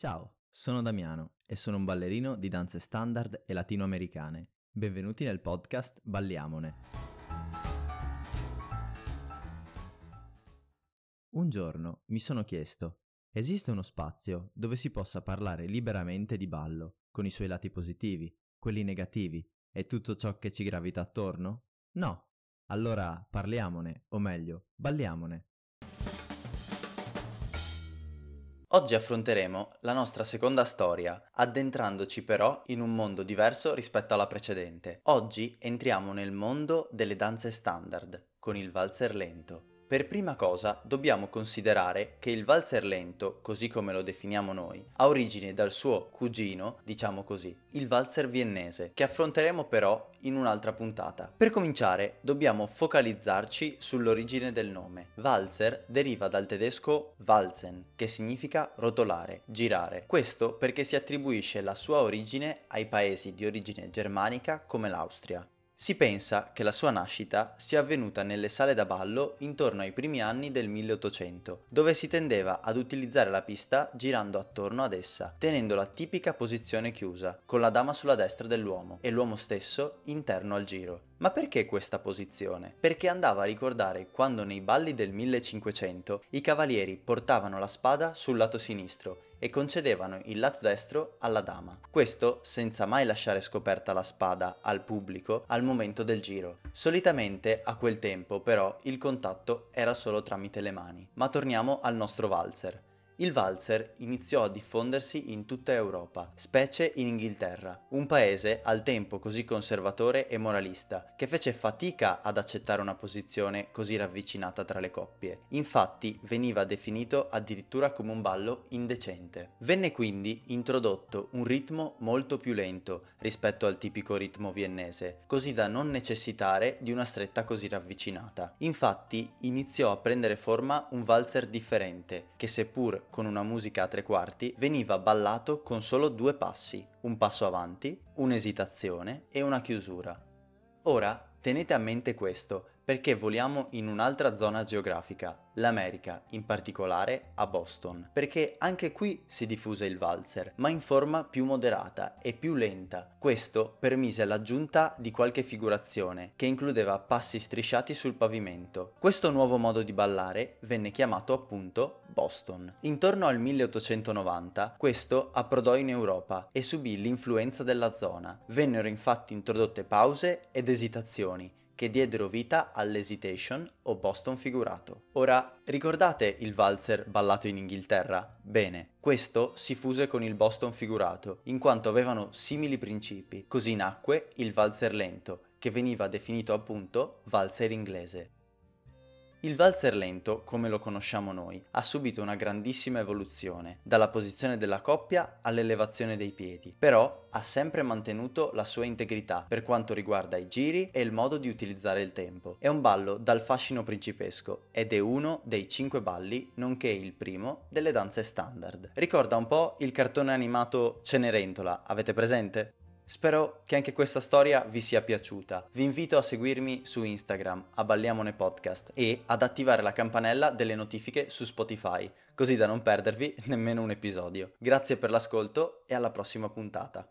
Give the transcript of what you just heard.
Ciao, sono Damiano e sono un ballerino di danze standard e latinoamericane. Benvenuti nel podcast Balliamone. Un giorno mi sono chiesto, esiste uno spazio dove si possa parlare liberamente di ballo, con i suoi lati positivi, quelli negativi e tutto ciò che ci gravita attorno? No. Allora parliamone, o meglio, balliamone. Oggi affronteremo la nostra seconda storia, addentrandoci però in un mondo diverso rispetto alla precedente. Oggi entriamo nel mondo delle danze standard, con il valzer lento. Per prima cosa dobbiamo considerare che il valzer lento, così come lo definiamo noi, ha origine dal suo cugino, diciamo così, il valzer viennese, che affronteremo però in un'altra puntata. Per cominciare dobbiamo focalizzarci sull'origine del nome. Valzer deriva dal tedesco Walzen, che significa rotolare, girare. Questo perché si attribuisce la sua origine ai paesi di origine germanica come l'Austria. Si pensa che la sua nascita sia avvenuta nelle sale da ballo intorno ai primi anni del 1800, dove si tendeva ad utilizzare la pista girando attorno ad essa, tenendo la tipica posizione chiusa, con la dama sulla destra dell'uomo e l'uomo stesso interno al giro. Ma perché questa posizione? Perché andava a ricordare quando nei balli del 1500 i cavalieri portavano la spada sul lato sinistro e concedevano il lato destro alla dama. Questo senza mai lasciare scoperta la spada al pubblico al momento del giro. Solitamente a quel tempo però il contatto era solo tramite le mani. Ma torniamo al nostro valzer. Il valzer iniziò a diffondersi in tutta Europa, specie in Inghilterra, un paese al tempo così conservatore e moralista, che fece fatica ad accettare una posizione così ravvicinata tra le coppie. Infatti veniva definito addirittura come un ballo indecente. Venne quindi introdotto un ritmo molto più lento rispetto al tipico ritmo viennese, così da non necessitare di una stretta così ravvicinata. Infatti iniziò a prendere forma un valzer differente, che seppur con una musica a tre quarti, veniva ballato con solo due passi, un passo avanti, un'esitazione e una chiusura. Ora tenete a mente questo, perché voliamo in un'altra zona geografica, l'America, in particolare a Boston, perché anche qui si diffuse il valzer, ma in forma più moderata e più lenta. Questo permise l'aggiunta di qualche figurazione, che includeva passi strisciati sul pavimento. Questo nuovo modo di ballare venne chiamato appunto Boston. Intorno al 1890 questo approdò in Europa e subì l'influenza della zona. Vennero infatti introdotte pause ed esitazioni, che diedero vita all'Hesitation o Boston figurato. Ora, ricordate il valzer ballato in Inghilterra? Bene, questo si fuse con il Boston figurato, in quanto avevano simili principi. Così nacque il valzer lento, che veniva definito appunto valzer inglese. Il valzer lento, come lo conosciamo noi, ha subito una grandissima evoluzione, dalla posizione della coppia all'elevazione dei piedi, però ha sempre mantenuto la sua integrità per quanto riguarda i giri e il modo di utilizzare il tempo. È un ballo dal fascino principesco ed è uno dei cinque balli, nonché il primo, delle danze standard. Ricorda un po' il cartone animato Cenerentola, avete presente? Spero che anche questa storia vi sia piaciuta. Vi invito a seguirmi su Instagram, a Balliamone Podcast, e ad attivare la campanella delle notifiche su Spotify, così da non perdervi nemmeno un episodio. Grazie per l'ascolto e alla prossima puntata.